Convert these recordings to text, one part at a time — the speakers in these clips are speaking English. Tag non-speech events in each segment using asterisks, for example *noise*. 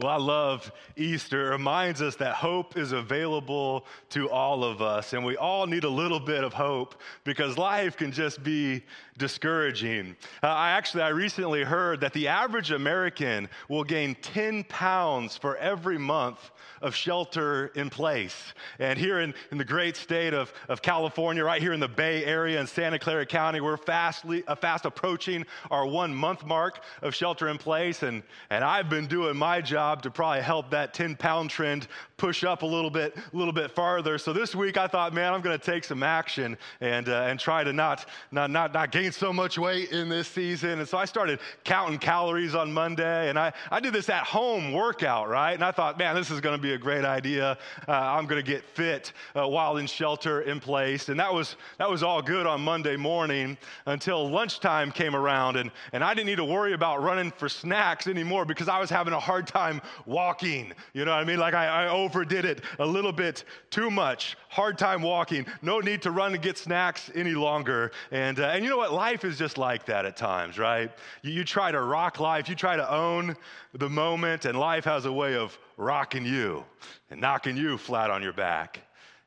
Well, I love Easter. It reminds us that hope is available to all of us, and we all need a little bit of hope because life can just be discouraging. Uh, I actually, I recently heard that the average American will gain 10 pounds for every month of shelter in place. And here in, in the great state of, of California, right here in the Bay Area in Santa Clara County, we're fastly, uh, fast approaching our one month mark of shelter in place. And, and I've been doing my job to probably help that 10 pound trend push up a little bit, a little bit farther. So this week I thought, man, I'm going to take some action and, uh, and try to not, not, not, not gain so much weight in this season. And so I started counting calories on Monday and I, I did this at home workout, right? And I thought, man, this is going to be a great idea. Uh, I'm going to get fit uh, while in shelter in place. And that was, that was all good on Monday morning until lunchtime came around. And, and I didn't need to worry about running for snacks anymore because I was having a hard time walking. You know what I mean? Like I, I overdid it a little bit too much. Hard time walking. No need to run and get snacks any longer. And, uh, and you know what? Life is just like that at times, right? You, you try to rock life, you try to own the moment, and life has a way of rocking you and knocking you flat on your back.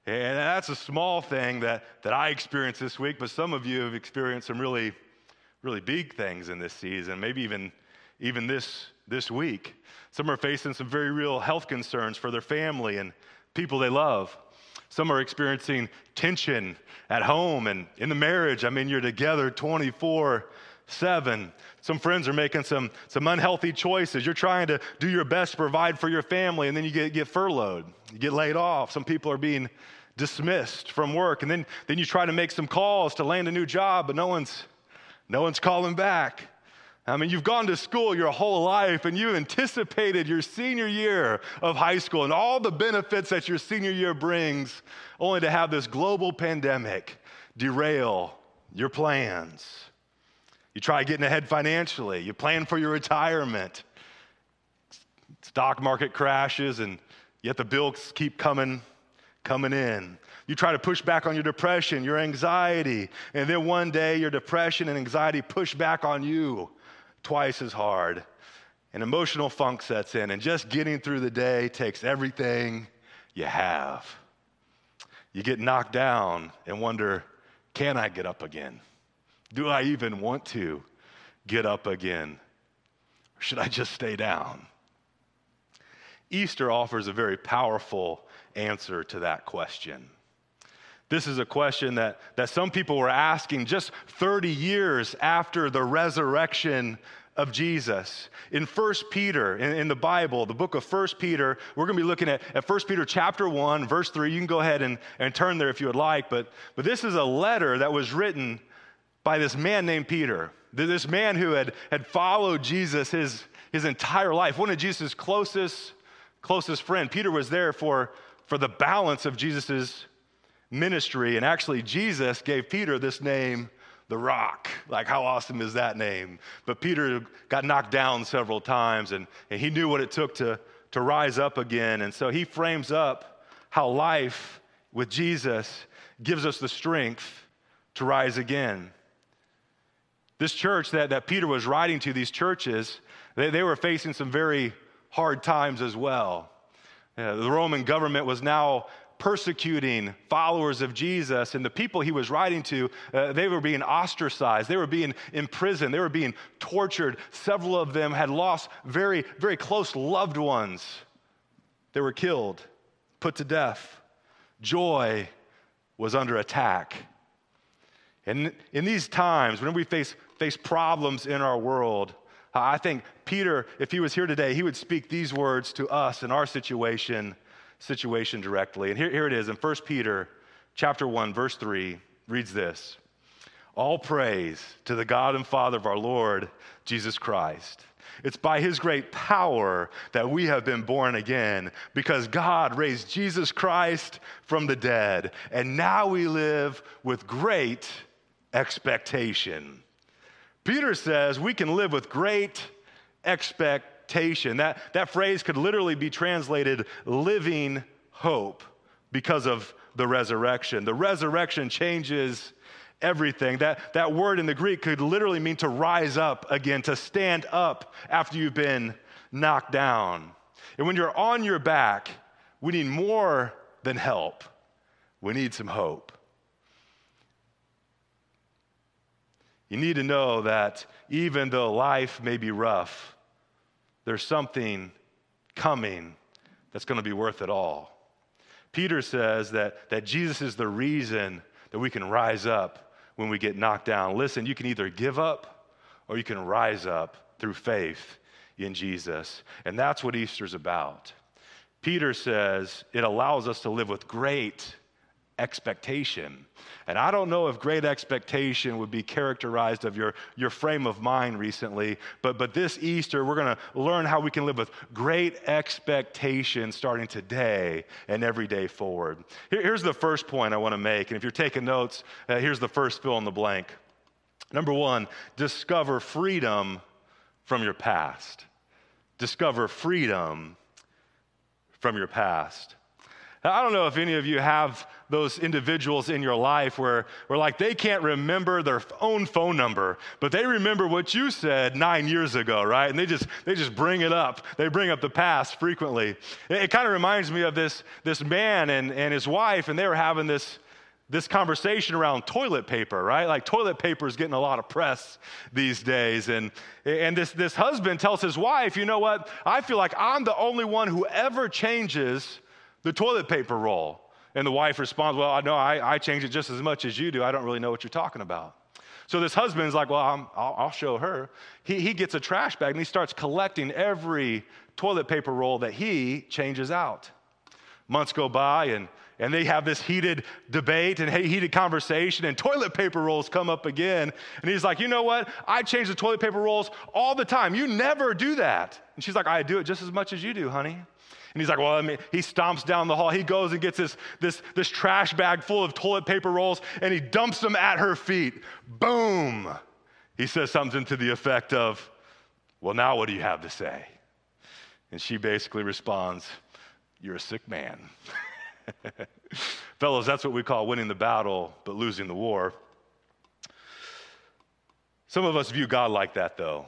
And that's a small thing that, that I experienced this week, but some of you have experienced some really, really big things in this season, maybe even, even this, this week. Some are facing some very real health concerns for their family and people they love. Some are experiencing tension at home and in the marriage. I mean, you're together 24 7. Some friends are making some, some unhealthy choices. You're trying to do your best to provide for your family, and then you get, get furloughed, you get laid off. Some people are being dismissed from work, and then, then you try to make some calls to land a new job, but no one's, no one's calling back. I mean, you've gone to school your whole life and you anticipated your senior year of high school and all the benefits that your senior year brings, only to have this global pandemic derail your plans. You try getting ahead financially, you plan for your retirement. Stock market crashes, and yet the bills keep coming, coming in. You try to push back on your depression, your anxiety, and then one day your depression and anxiety push back on you twice as hard. An emotional funk sets in, and just getting through the day takes everything you have. You get knocked down and wonder, can I get up again? Do I even want to get up again? Or should I just stay down? Easter offers a very powerful answer to that question. This is a question that, that some people were asking just 30 years after the resurrection of Jesus. In 1 Peter, in, in, the Bible, the book of 1 Peter, we're going to be looking at, at 1 Peter chapter 1, verse 3. You can go ahead and, and turn there if you would like, but, but this is a letter that was written by this man named Peter. This man who had, had followed Jesus his, his entire life, one of Jesus' closest, closest friend. Peter was there for, for the balance of Jesus' ministry. And actually, Jesus gave Peter this name, the rock. Like, how awesome is that name? But Peter got knocked down several times, and, and he knew what it took to, to rise up again. And so he frames up how life with Jesus gives us the strength to rise again. This church that, that Peter was writing to, these churches, they, they were facing some very hard times as well. Uh, the Roman government was now persecuting followers of Jesus, and the people he was writing to, uh, they were being ostracized. They were being imprisoned. They were being tortured. Several of them had lost very, very close loved ones. They were killed, put to death. Joy was under attack. And in these times, when we face, face problems in our world, I think Peter, if he was here today, he would speak these words to us in our situation situation directly. And here, here it is in 1 Peter chapter 1, verse 3, reads this. All praise to the God and Father of our Lord Jesus Christ. It's by his great power that we have been born again because God raised Jesus Christ from the dead. And now we live with great expectation. Peter says we can live with great expectation expectation. That, that phrase could literally be translated living hope because of the resurrection. The resurrection changes everything. That, that word in the Greek could literally mean to rise up again, to stand up after you've been knocked down. And when you're on your back, we need more than help, we need some hope. You need to know that even though life may be rough, there's something coming that's going to be worth it all. Peter says that, that Jesus is the reason that we can rise up when we get knocked down. Listen, you can either give up or you can rise up through faith in Jesus. And that's what Easter's about. Peter says it allows us to live with great expectation. And I don't know if great expectation would be characterized of your, your frame of mind recently, but, but this Easter, we're going to learn how we can live with great expectation starting today and every day forward. Here, here's the first point I want to make. And if you're taking notes, uh, here's the first fill in the blank. Number one, discover freedom from your past. Discover freedom from your past. I don't know if any of you have those individuals in your life where, where like they can't remember their own phone number, but they remember what you said nine years ago, right? And they just they just bring it up. They bring up the past frequently. It, it kind of reminds me of this, this man and, and his wife, and they were having this this conversation around toilet paper, right? Like toilet paper is getting a lot of press these days. And, and this, this husband tells his wife, you know what? I feel like I'm the only one who ever changes the toilet paper roll. And the wife responds, Well, I know I, I change it just as much as you do. I don't really know what you're talking about. So this husband's like, Well, i will I'll show her. He, he gets a trash bag and he starts collecting every toilet paper roll that he changes out. Months go by and and they have this heated debate and heated conversation, and toilet paper rolls come up again. And he's like, You know what? I change the toilet paper rolls all the time. You never do that. And she's like, I do it just as much as you do, honey. And he's like, well, I mean, he stomps down the hall. He goes and gets this, this, this trash bag full of toilet paper rolls and he dumps them at her feet. Boom. He says something to the effect of, well, now what do you have to say? And she basically responds, you're a sick man. *laughs* Fellows, that's what we call winning the battle, but losing the war. Some of us view God like that, though.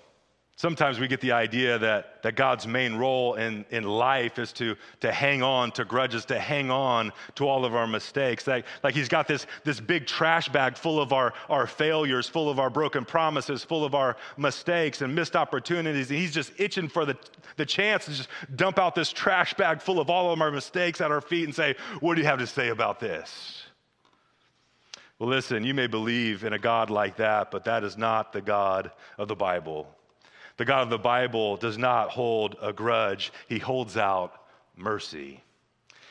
Sometimes we get the idea that, that God's main role in, in life is to, to hang on to grudges, to hang on to all of our mistakes. Like, like He's got this, this big trash bag full of our, our failures, full of our broken promises, full of our mistakes and missed opportunities. And He's just itching for the, the chance to just dump out this trash bag full of all of our mistakes at our feet and say, What do you have to say about this? Well, listen, you may believe in a God like that, but that is not the God of the Bible. The God of the Bible does not hold a grudge, He holds out mercy.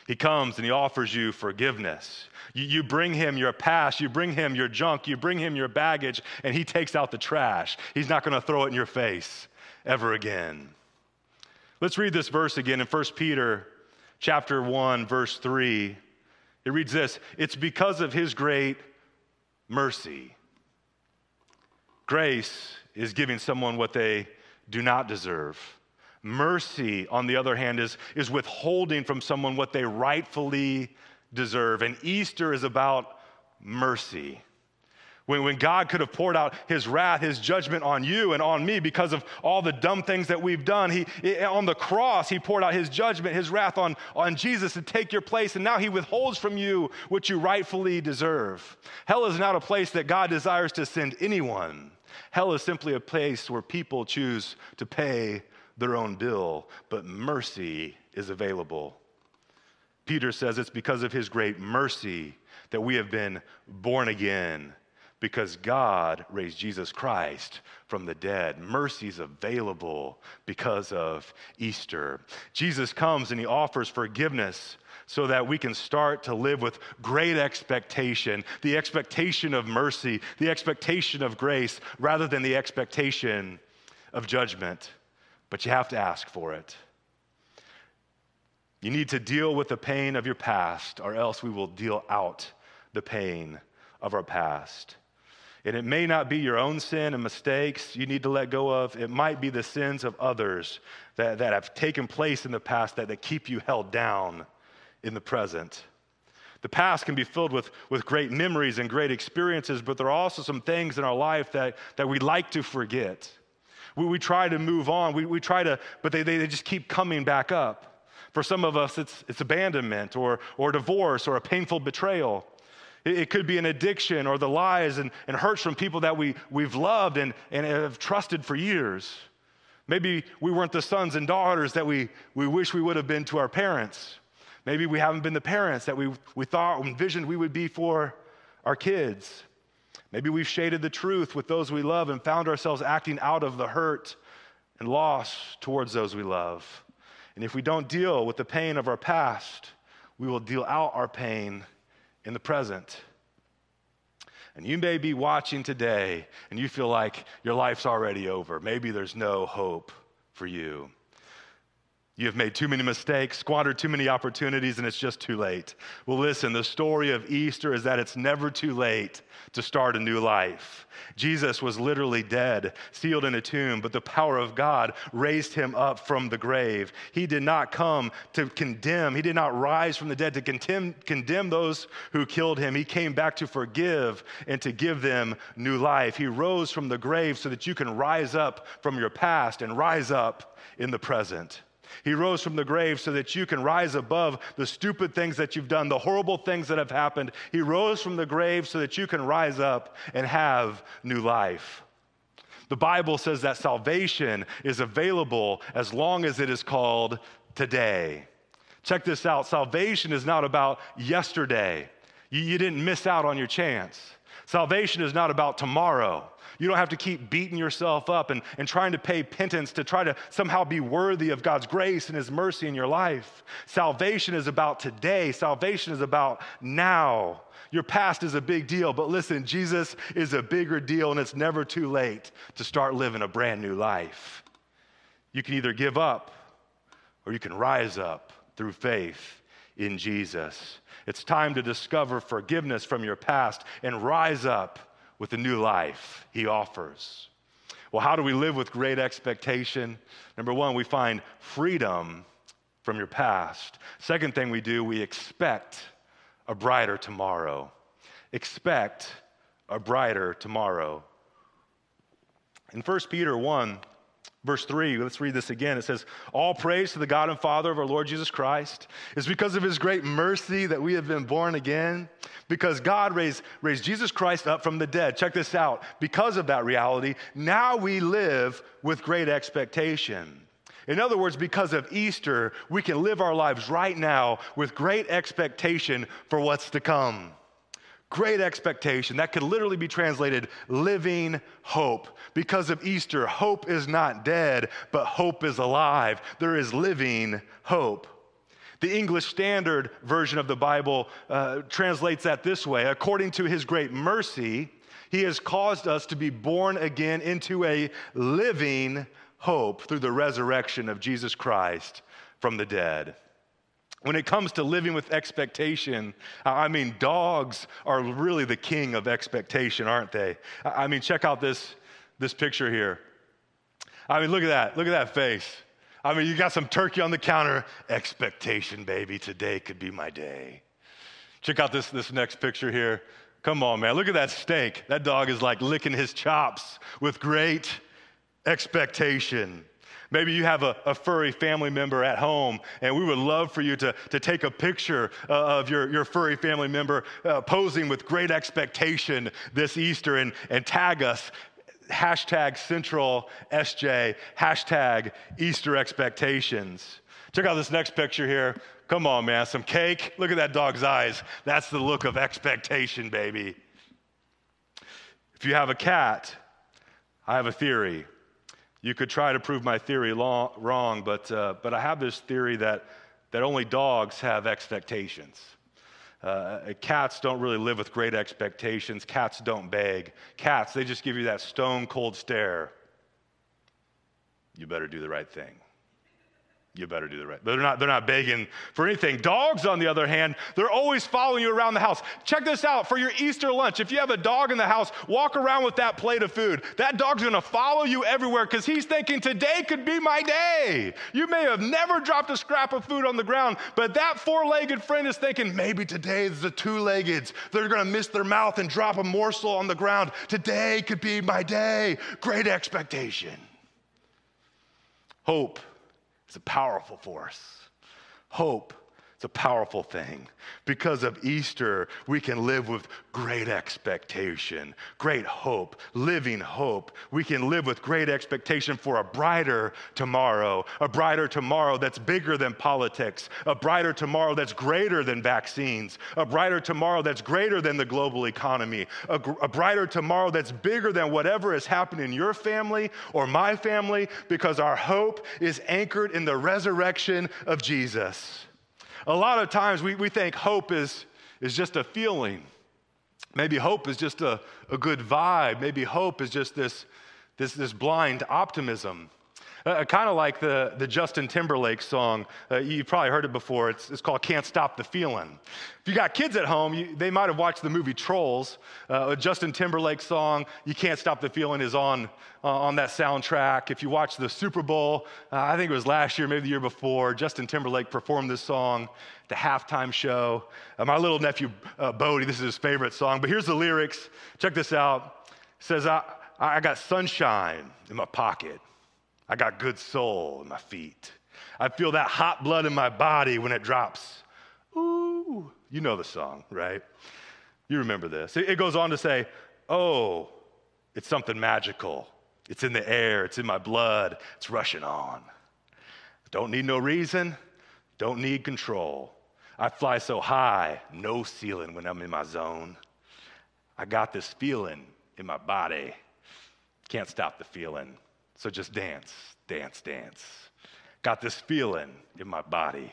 He comes and He offers you forgiveness. You, you, bring Him your past, you bring Him your junk, you bring Him your baggage, and He takes out the trash. He's not going to throw it in your face ever again. Let's read this verse again in 1 Peter chapter 1 verse 3. It reads this, it's because of his great mercy. Grace is giving someone what they do not deserve. Mercy, on the other hand, is, is withholding from someone what they rightfully deserve. And Easter is about mercy. When, when God could have poured out his wrath, his judgment on you and on me because of all the dumb things that we've done, he, on the cross, he poured out his judgment, his wrath on, on Jesus to take your place, and now he withholds from you what you rightfully deserve. Hell is not a place that God desires to send anyone. Hell is simply a place where people choose to pay their own bill, but mercy is available. Peter says it's because of his great mercy that we have been born again because God raised Jesus Christ from the dead. Mercy is available because of Easter. Jesus comes and he offers forgiveness so that we can start to live with great expectation the expectation of mercy, the expectation of grace, rather than the expectation of judgment. But you have to ask for it. You need to deal with the pain of your past, or else we will deal out the pain of our past. And it may not be your own sin and mistakes you need to let go of. It might be the sins of others that, that have taken place in the past that, that keep you held down in the present. The past can be filled with, with great memories and great experiences, but there are also some things in our life that, that we like to forget. We, we try to move on. We, we try to, but they, they, they just keep coming back up. For some of us, it's, it's abandonment or, or divorce or a painful betrayal. It, it could be an addiction or the lies and, and hurts from people that we, we've loved and, and have trusted for years. Maybe we weren't the sons and daughters that we, we wish we would have been to our parents. Maybe we haven't been the parents that we, we thought, envisioned we would be for our kids. Maybe we've shaded the truth with those we love and found ourselves acting out of the hurt and loss towards those we love. And if we don't deal with the pain of our past, we will deal out our pain in the present. And you may be watching today and you feel like your life's already over. Maybe there's no hope for you. You have made too many mistakes, squandered too many opportunities, and it's just too late. Well, listen, the story of Easter is that it's never too late to start a new life. Jesus was literally dead, sealed in a tomb, but the power of God raised him up from the grave. He did not come to condemn, he did not rise from the dead to condemn, condemn those who killed him. He came back to forgive and to give them new life. He rose from the grave so that you can rise up from your past and rise up in the present. He rose from the grave so that you can rise above the stupid things that you've done, the horrible things that have happened. He rose from the grave so that you can rise up and have new life. The Bible says that salvation is available as long as it is called today. Check this out salvation is not about yesterday. You, you didn't miss out on your chance. Salvation is not about tomorrow. You don't have to keep beating yourself up and, and trying to pay penance to try to somehow be worthy of God's grace and His mercy in your life. Salvation is about today, salvation is about now. Your past is a big deal, but listen, Jesus is a bigger deal, and it's never too late to start living a brand new life. You can either give up or you can rise up through faith in Jesus. It's time to discover forgiveness from your past and rise up with the new life he offers. Well, how do we live with great expectation? Number one, we find freedom from your past. Second thing we do, we expect a brighter tomorrow. Expect a brighter tomorrow. In 1 Peter 1, Verse 3, let's read this again. It says, All praise to the God and Father of our Lord Jesus Christ. It's because of his great mercy that we have been born again, because God raised, raised Jesus Christ up from the dead. Check this out. Because of that reality, now we live with great expectation. In other words, because of Easter, we can live our lives right now with great expectation for what's to come great expectation. That could literally be translated living hope. Because of Easter, hope is not dead, but hope is alive. There is living hope. The English Standard Version of the Bible uh, translates that this way According to his great mercy, he has caused us to be born again into a living hope through the resurrection of Jesus Christ from the dead. When it comes to living with expectation, I mean, dogs are really the king of expectation, aren't they? I mean, check out this, this picture here. I mean, look at that. Look at that face. I mean, you got some turkey on the counter. Expectation, baby. Today could be my day. Check out this, this next picture here. Come on, man. Look at that steak. That dog is like licking his chops with great expectation. Maybe you have a, a, furry family member at home, and we would love for you to, to take a picture uh, of your, your furry family member uh, posing with great expectation this Easter and, and tag us. Hashtag Central SJ, hashtag Easter expectations. Check out this next picture here. Come on, man, some cake. Look at that dog's eyes. That's the look of expectation, baby. If you have a cat, I have a theory. You could try to prove my theory long, wrong, but, uh, but I have this theory that, that only dogs have expectations. Uh, cats don't really live with great expectations. Cats don't beg. Cats, they just give you that stone cold stare. You better do the right thing you better do the right. They're not, they're not begging for anything. Dogs, on the other hand, they're always following you around the house. Check this out for your Easter lunch. If you have a dog in the house, walk around with that plate of food. That dog's gonna follow you everywhere because he's thinking, today could be my day. You may have never dropped a scrap of food on the ground, but that four legged friend is thinking, maybe today is the two leggeds. They're gonna miss their mouth and drop a morsel on the ground. Today could be my day. Great expectation. Hope is a powerful force. Hope it's a powerful thing. Because of Easter, we can live with great expectation, great hope, living hope. We can live with great expectation for a brighter tomorrow, a brighter tomorrow that's bigger than politics, a brighter tomorrow that's greater than vaccines, a brighter tomorrow that's greater than the global economy, a, a brighter tomorrow that's bigger than whatever is happening in your family or my family, because our hope is anchored in the resurrection of Jesus. A lot of times we, we think hope is, is just a feeling. Maybe hope is just a, a good vibe. Maybe hope is just this, this, this blind optimism. Uh, kind of like the, the Justin Timberlake song. Uh, you've probably heard it before. It's, it's called Can't Stop the Feeling. If you got kids at home, you, they might have watched the movie Trolls. Uh, a Justin Timberlake song, You Can't Stop the Feeling, is on, uh, on that soundtrack. If you watch the Super Bowl, uh, I think it was last year, maybe the year before, Justin Timberlake performed this song at the halftime show. Uh, my little nephew, Bodie, this is his favorite song. But here's the lyrics. Check this out. It says, I, I got sunshine in my pocket. I got good soul in my feet. I feel that hot blood in my body when it drops. Ooh, you know the song, right? You remember this. It goes on to say, Oh, it's something magical. It's in the air, it's in my blood, it's rushing on. Don't need no reason, don't need control. I fly so high, no ceiling when I'm in my zone. I got this feeling in my body, can't stop the feeling. So just dance, dance, dance. Got this feeling in my body.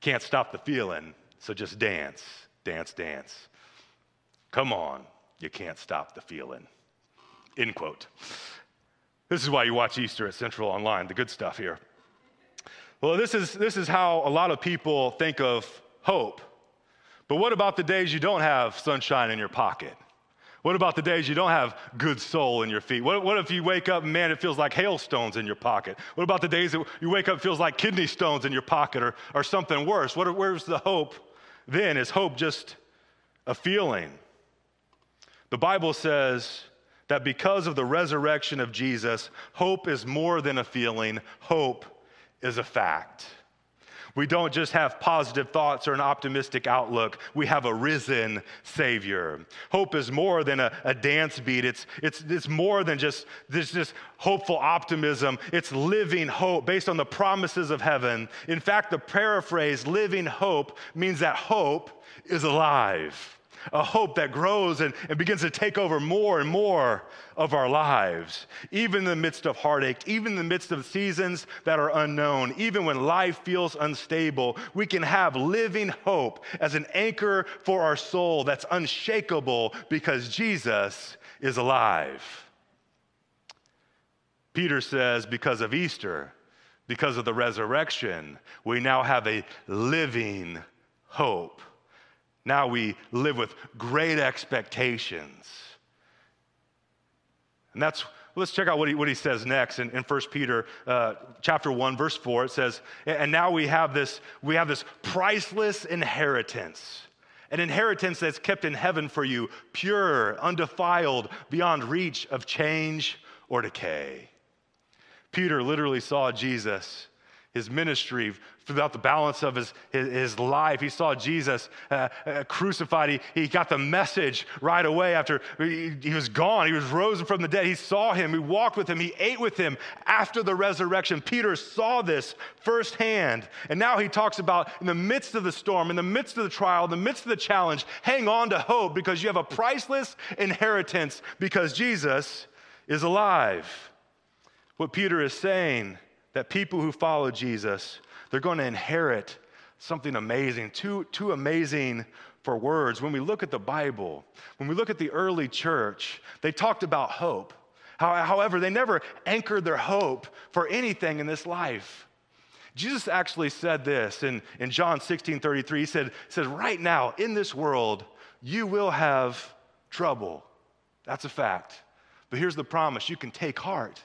Can't stop the feeling, so just dance, dance, dance. Come on, you can't stop the feeling. End quote. This is why you watch Easter at Central Online, the good stuff here. Well, this is, this is how a lot of people think of hope. But what about the days you don't have sunshine in your pocket? What about the days you don't have good soul in your feet? What, what if you wake up man, it feels like hailstones in your pocket? What about the days that you wake up feels like kidney stones in your pocket or, or something worse? What, where's the hope then? Is hope just a feeling? The Bible says that because of the resurrection of Jesus, hope is more than a feeling, hope is a fact. We don't just have positive thoughts or an optimistic outlook. We have a risen Savior. Hope is more than a, a dance beat. It's, it's, it's more than just this just hopeful optimism. It's living hope based on the promises of heaven. In fact, the paraphrase, living hope, means that hope is alive a hope that grows and, and begins to take over more and more of our lives, even in the midst of heartache, even in the midst of seasons that are unknown, even when life feels unstable, we can have living hope as an anchor for our soul that's unshakable because Jesus is alive. Peter says, because of Easter, because of the resurrection, we now have a living hope. Now we live with great expectations. And that's, let's check out what he, what he says next in, in 1 Peter uh, chapter 1, verse 4. It says, and now we have this, we have this priceless inheritance. An inheritance that's kept in heaven for you, pure, undefiled, beyond reach of change or decay. Peter literally saw Jesus his ministry, throughout the balance of his, his, his life. He saw Jesus uh, uh, crucified. He, he got the message right away after he, he was gone. He was risen from the dead. He saw him. He walked with him. He ate with him after the resurrection. Peter saw this firsthand. And now he talks about in the midst of the storm, in the midst of the trial, in the midst of the challenge, hang on to hope because you have a priceless inheritance because Jesus is alive. What Peter is saying that people who follow Jesus, they're going to inherit something amazing, too, too amazing for words. When we look at the Bible, when we look at the early church, they talked about hope. However, they never anchored their hope for anything in this life. Jesus actually said this in, in John 16 33. He said, says, Right now, in this world, you will have trouble. That's a fact. But here's the promise you can take heart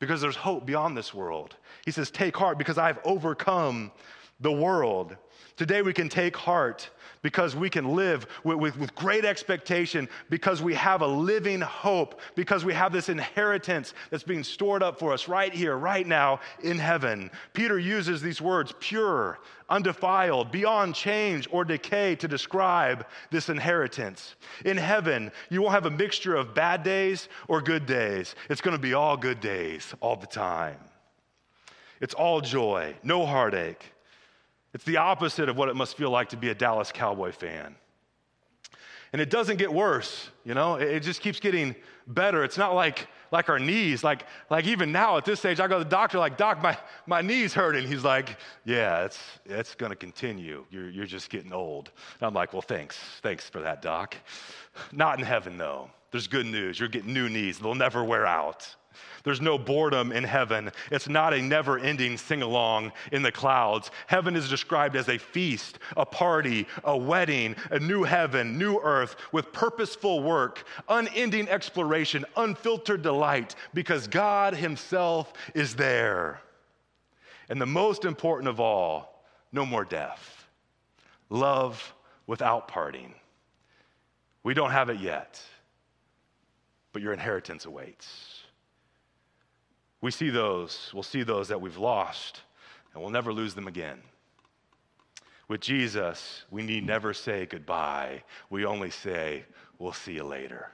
because there's hope beyond this world. He says, Take heart because I've overcome the world. Today we can take heart because we can live with, with, with, great expectation, because we have a living hope, because we have this inheritance that's being stored up for us right here, right now in heaven. Peter uses these words pure, undefiled, beyond change or decay to describe this inheritance. In heaven, you won't have a mixture of bad days or good days. It's going to be all good days all the time. It's all joy, no heartache. It's the opposite of what it must feel like to be a Dallas Cowboy fan. And it doesn't get worse, you know, it just keeps getting better. It's not like, like our knees. Like, like even now at this stage, I go to the doctor, like, Doc, my, my knee's hurting. He's like, Yeah, it's, it's to continue. You're, you're just getting old. And I'm like, Well, thanks. Thanks for that, Doc. Not in heaven, though. There's good news. You're getting new knees, they'll never wear out. There's no boredom in heaven. It's not a never ending sing along in the clouds. Heaven is described as a feast, a party, a wedding, a new heaven, new earth with purposeful work, unending exploration, unfiltered delight, because God Himself is there. And the most important of all, no more death. Love without parting. We don't have it yet, but your inheritance awaits. We see those, we'll see those that we've lost, and we'll never lose them again. With Jesus, we need never say goodbye. We only say, we'll see you later.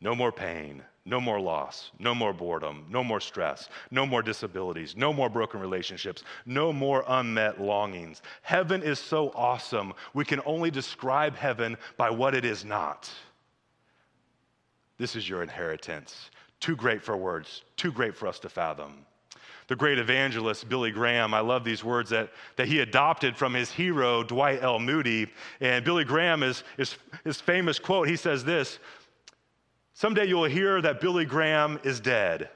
No more pain, no more loss, no more boredom, no more stress, no more disabilities, no more broken relationships, no more unmet longings. Heaven is so awesome, we can only describe heaven by what it is not. This is your inheritance. Too great for words, too great for us to fathom. The great evangelist Billy Graham, I love these words that, that he adopted from his hero, Dwight L. Moody. And Billy Graham is his, his famous quote. He says this Someday you'll hear that Billy Graham is dead.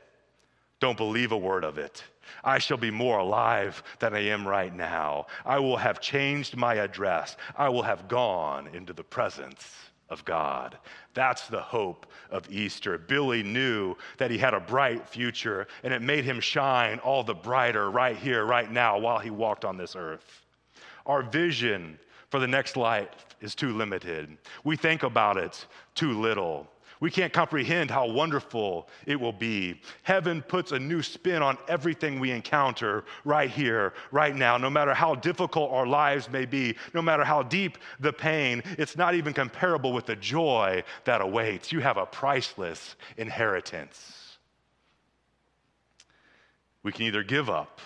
Don't believe a word of it. I shall be more alive than I am right now. I will have changed my address. I will have gone into the presence of God. That's the hope of Easter. Billy knew that he had a bright future, and it made him shine all the brighter right here, right now, while he walked on this earth. Our vision for the next life is too limited. We think about it too little. We can't comprehend how wonderful it will be. Heaven puts a new spin on everything we encounter right here, right now. No matter how difficult our lives may be, no matter how deep the pain, it's not even comparable with the joy that awaits. You have a priceless inheritance. We can either give up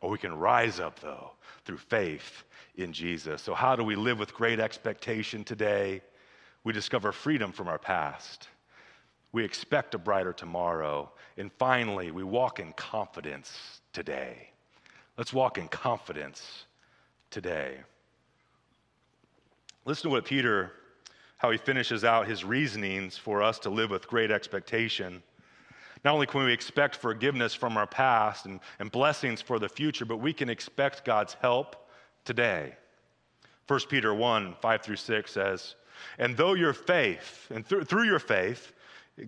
or we can rise up, though, through faith in Jesus. So, how do we live with great expectation today? We discover freedom from our past. We expect a brighter tomorrow. And finally, we walk in confidence today. Let's walk in confidence today. Listen to what Peter, how he finishes out his reasonings for us to live with great expectation. Not only can we expect forgiveness from our past and, and blessings for the future, but we can expect God's help today. 1 Peter 1 5 through 6 says, and though your faith, and th- through your faith,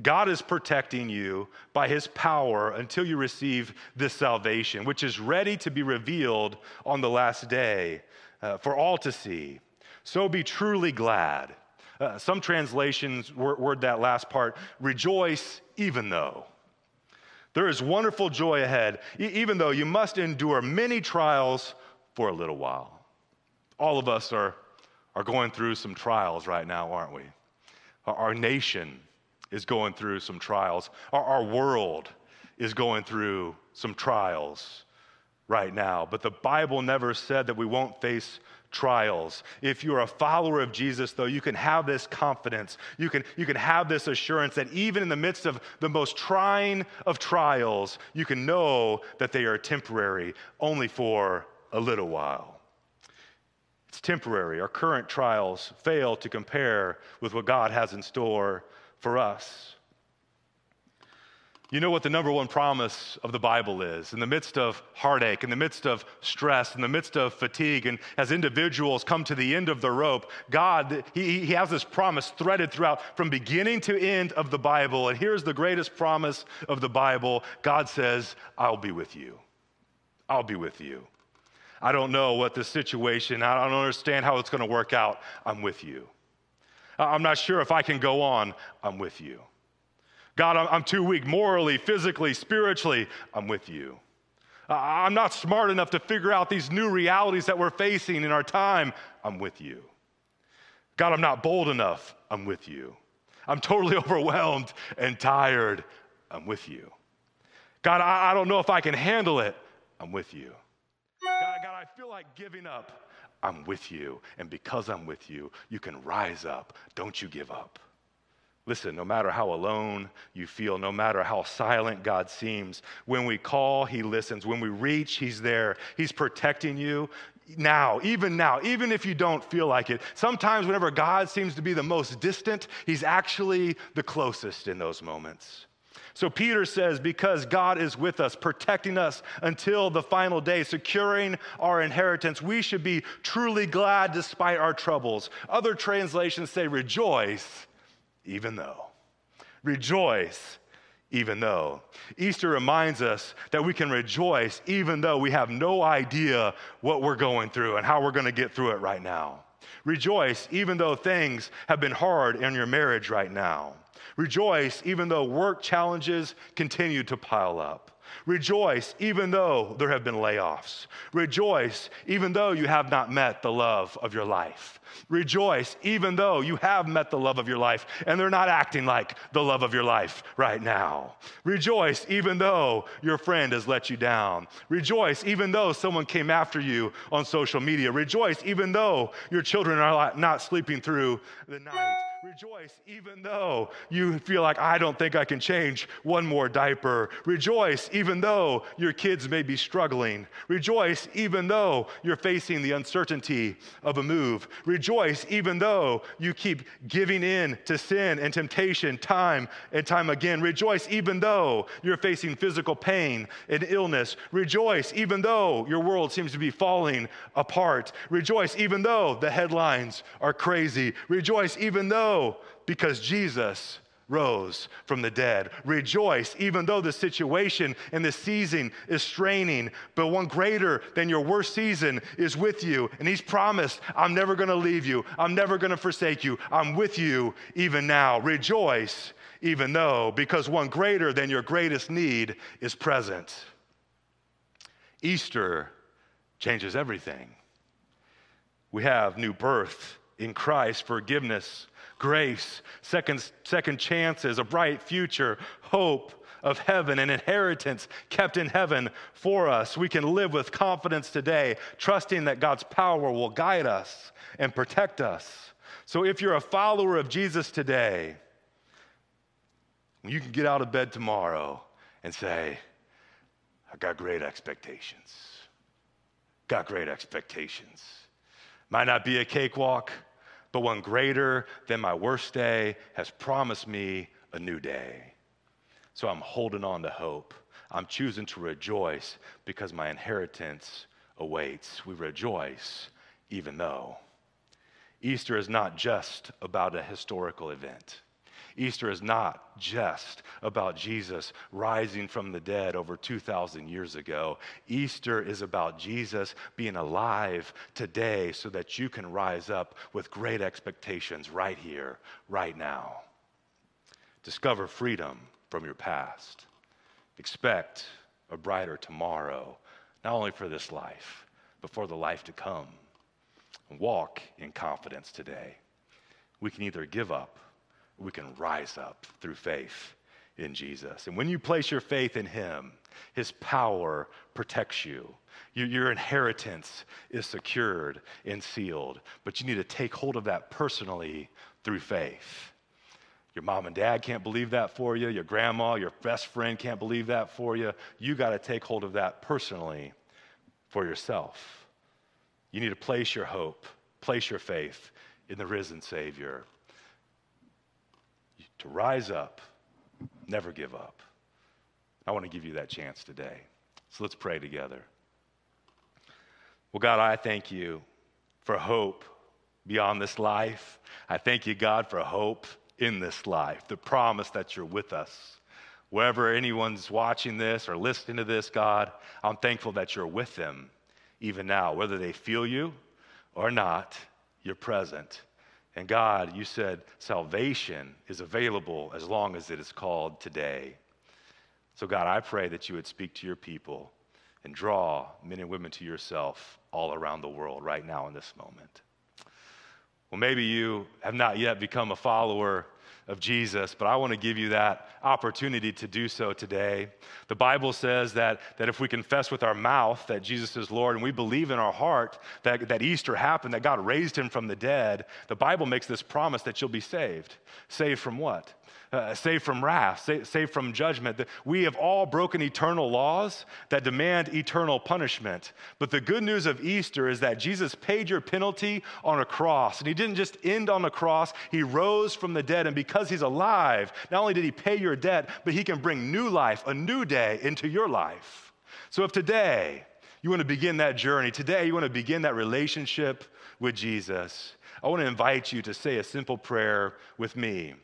God is protecting you by his power until you receive this salvation, which is ready to be revealed on the last day uh, for all to see. So be truly glad. Uh, some translations word, word that last part rejoice even though. There is wonderful joy ahead, e- even though you must endure many trials for a little while. All of us are are going through some trials right now, aren't we? Our nation is going through some trials. Our, world is going through some trials right now. But the Bible never said that we won't face trials. If you're a follower of Jesus, though, you can have this confidence. You can, you can have this assurance that even in the midst of the most trying of trials, you can know that they are temporary, only for a little while. It's temporary. Our current trials fail to compare with what God has in store for us. You know what the number one promise of the Bible is. In the midst of heartache, in the midst of stress, in the midst of fatigue, and as individuals come to the end of the rope, God, He, he has this promise threaded throughout from beginning to end of the Bible. And here's the greatest promise of the Bible God says, I'll be with you. I'll be with you. I don't know what the situation, I don't understand how it's going to work out. I'm with you. I'm not sure if I can go on. I'm with you. God, I'm too weak morally, physically, spiritually. I'm with you. I'm not smart enough to figure out these new realities that we're facing in our time. I'm with you. God, I'm not bold enough. I'm with you. I'm totally *laughs* overwhelmed and tired. I'm with you. God, I, I don't know if I can handle it. I'm with you. God, I feel like giving up. I'm with you. And because I'm with you, you can rise up. Don't you give up. Listen, no matter how alone you feel, no matter how silent God seems, when we call, He listens. When we reach, He's there. He's protecting you now, even now, even if you don't feel like it. Sometimes, whenever God seems to be the most distant, He's actually the closest in those moments. So Peter says, because God is with us, protecting us until the final day, securing our inheritance, we should be truly glad despite our troubles. Other translations say, rejoice even though. Rejoice, even though. Easter reminds us that we can rejoice even though we have no idea what we're going through and how we're going to get through it right now. Rejoice even though things have been hard in your marriage right now. Rejoice even though work challenges continue to pile up. Rejoice even though there have been layoffs. Rejoice even though you have not met the love of your life. Rejoice even though you have met the love of your life and they're not acting like the love of your life right now. Rejoice even though your friend has let you down. Rejoice even though someone came after you on social media. Rejoice even though your children are not sleeping through the night. Rejoice even though you feel like, I don't think I can change one more diaper. Rejoice even though your kids may be struggling. Rejoice even though you're facing the uncertainty of a move. Rejoice even though you keep giving in to sin and temptation time and time again. Rejoice even though you're facing physical pain and illness. Rejoice even though your world seems to be falling apart. Rejoice even though the headlines are crazy. Rejoice even though because Jesus rose from the dead. Rejoice, even though the situation and the season is straining, but one greater than your worst season is with you. And He's promised, I'm never gonna leave you, I'm never gonna forsake you, I'm with you even now. Rejoice, even though, because one greater than your greatest need is present. Easter changes everything. We have new birth in Christ, forgiveness grace, second, second chances, a bright future, hope of heaven, an inheritance kept in heaven for us. We can live with confidence today, trusting that God's power will guide us and protect us. So if you're a follower of Jesus today, you can get out of bed tomorrow and say, I got great expectations. Got great expectations. Might not be a cakewalk but one greater than my worst day has promised me a new day. So I'm holding on to hope. I'm choosing to rejoice because my inheritance awaits. We rejoice even though. Easter is not just about a historical event. Easter is not just about Jesus rising from the dead over 2,000 years ago. Easter is about Jesus being alive today so that you can rise up with great expectations right here, right now. Discover freedom from your past. Expect a brighter tomorrow, not only for this life, but for the life to come. Walk in confidence today. We can either give up we can rise up through faith in Jesus. And when you place your faith in Him, His power protects you. Your, inheritance is secured and sealed, but you need to take hold of that personally through faith. Your mom and dad can't believe that for you. Your grandma, your best friend can't believe that for you. You got to take hold of that personally for yourself. You need to place your hope, place your faith in the risen Savior to rise up, never give up. I want to give you that chance today. So let's pray together. Well, God, I thank you for hope beyond this life. I thank you, God, for hope in this life, the promise that you're with us. Wherever anyone's watching this or listening to this, God, I'm thankful that you're with them even now, whether they feel you or not, you're present. And God, you said salvation is available as long as it is called today. So, God, I pray that you would speak to your people and draw men and women to yourself all around the world right now in this moment. Well, maybe you have not yet become a follower of Jesus, but I want to give you that opportunity to do so today. The Bible says that, that if we confess with our mouth that Jesus is Lord and we believe in our heart that, that Easter happened, that God raised him from the dead, the Bible makes this promise that you'll be saved. Saved from what? Uh, saved from wrath, saved, saved from judgment. We have all broken eternal laws that demand eternal punishment. But the good news of Easter is that Jesus paid your penalty on a cross. And he didn't just end on the cross, he rose from the dead. And because he's alive, not only did he pay your debt, but he can bring new life, a new day into your life. So if today, you want to begin that journey. Today, you want to begin that relationship with Jesus. I want to invite you to say a simple prayer with me.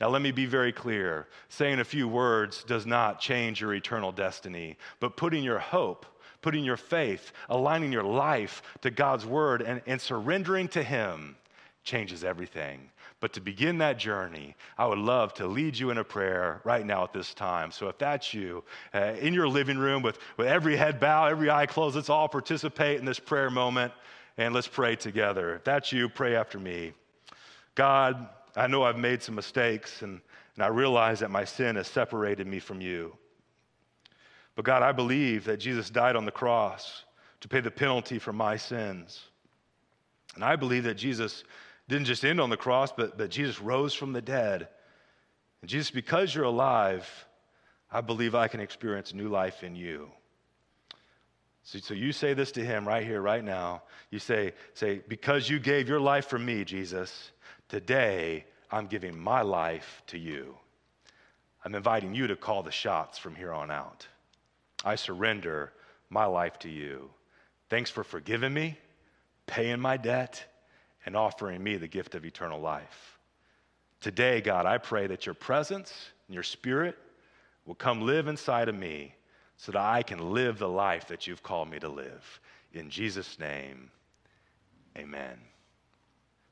Now, let me be very clear saying a few words does not change your eternal destiny, but putting your hope, putting your faith, aligning your life to God's word, and, and surrendering to Him changes everything. But to begin that journey, I would love to lead you in a prayer right now at this time. So if that's you, uh, in your living room with, with every head bowed, every eye closed, let's all participate in this prayer moment and let's pray together. If that's you, pray after me. God, I know I've made some mistakes, and, and I realize that my sin has separated me from you. But God, I believe that Jesus died on the cross to pay the penalty for my sins. And I believe that Jesus didn't just end on the cross, but, but Jesus rose from the dead. And Jesus, because you're alive, I believe I can experience new life in you. So, so you say this to him right here, right now. You say, say, because you gave your life for me, Jesus, Today, I'm giving my life to you. I'm inviting you to call the shots from here on out. I surrender my life to you. Thanks for forgiving me, paying my debt, and offering me the gift of eternal life. Today, God, I pray that your presence and your spirit will come live inside of me so that I can live the life that you've called me to live. In Jesus' name, amen.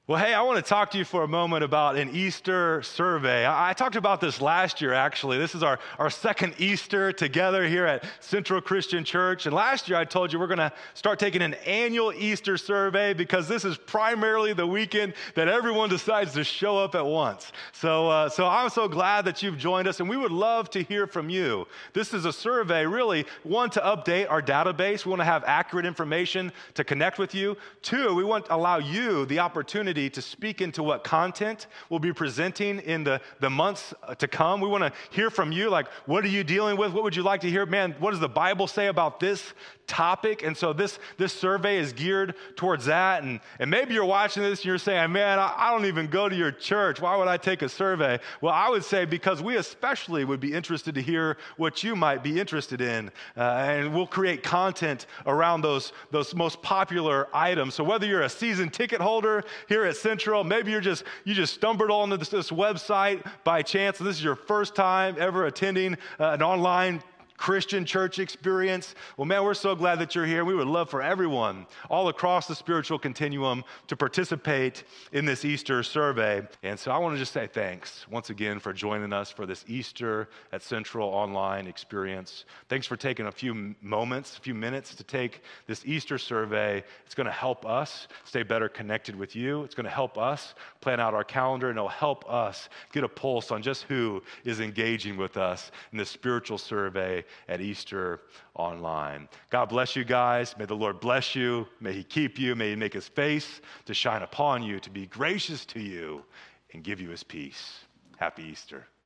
Well, hey, I want to talk to you for a moment about an Easter survey. I, I, talked about this last year, actually. This is our, our second Easter together here at Central Christian Church. And last year, I told you we're going to start taking an annual Easter survey because this is primarily the weekend that everyone decides to show up at once. So, uh, so I'm so glad that you've joined us, and we would love to hear from you. This is a survey, really, one, to update our database. We want to have accurate information to connect with you. Two, we want to allow you the opportunity opportunity to speak into what content we'll be presenting in the, the months uh, to come. We want to hear from you like, what are you dealing with? What would you like to hear? Man, what does the Bible say about this topic. And so this, this survey is geared towards that. And, and maybe you're watching this and you're saying, man, I, I don't even go to your church. Why would I take a survey? Well, I would say because we especially would be interested to hear what you might be interested in. Uh, and we'll create content around those, those most popular items. So whether you're a season ticket holder here at Central, maybe you're just, you just stumbled onto this, this website by chance, and this is your first time ever attending uh, an online Christian church experience. Well, man, we're so glad that you're here. We would love for everyone all across the spiritual continuum to participate in this Easter survey. And so I want to just say thanks once again for joining us for this Easter at Central online experience. Thanks for taking a few moments, a few minutes to take this Easter survey. It's going to help us stay better connected with you. It's going to help us plan out our calendar, and it'll help us get a pulse on just who is engaging with us in this spiritual survey at Easter online. God bless you guys. May the Lord bless you. May He keep you. May He make His face to shine upon you, to be gracious to you, and give you His peace. Happy Easter.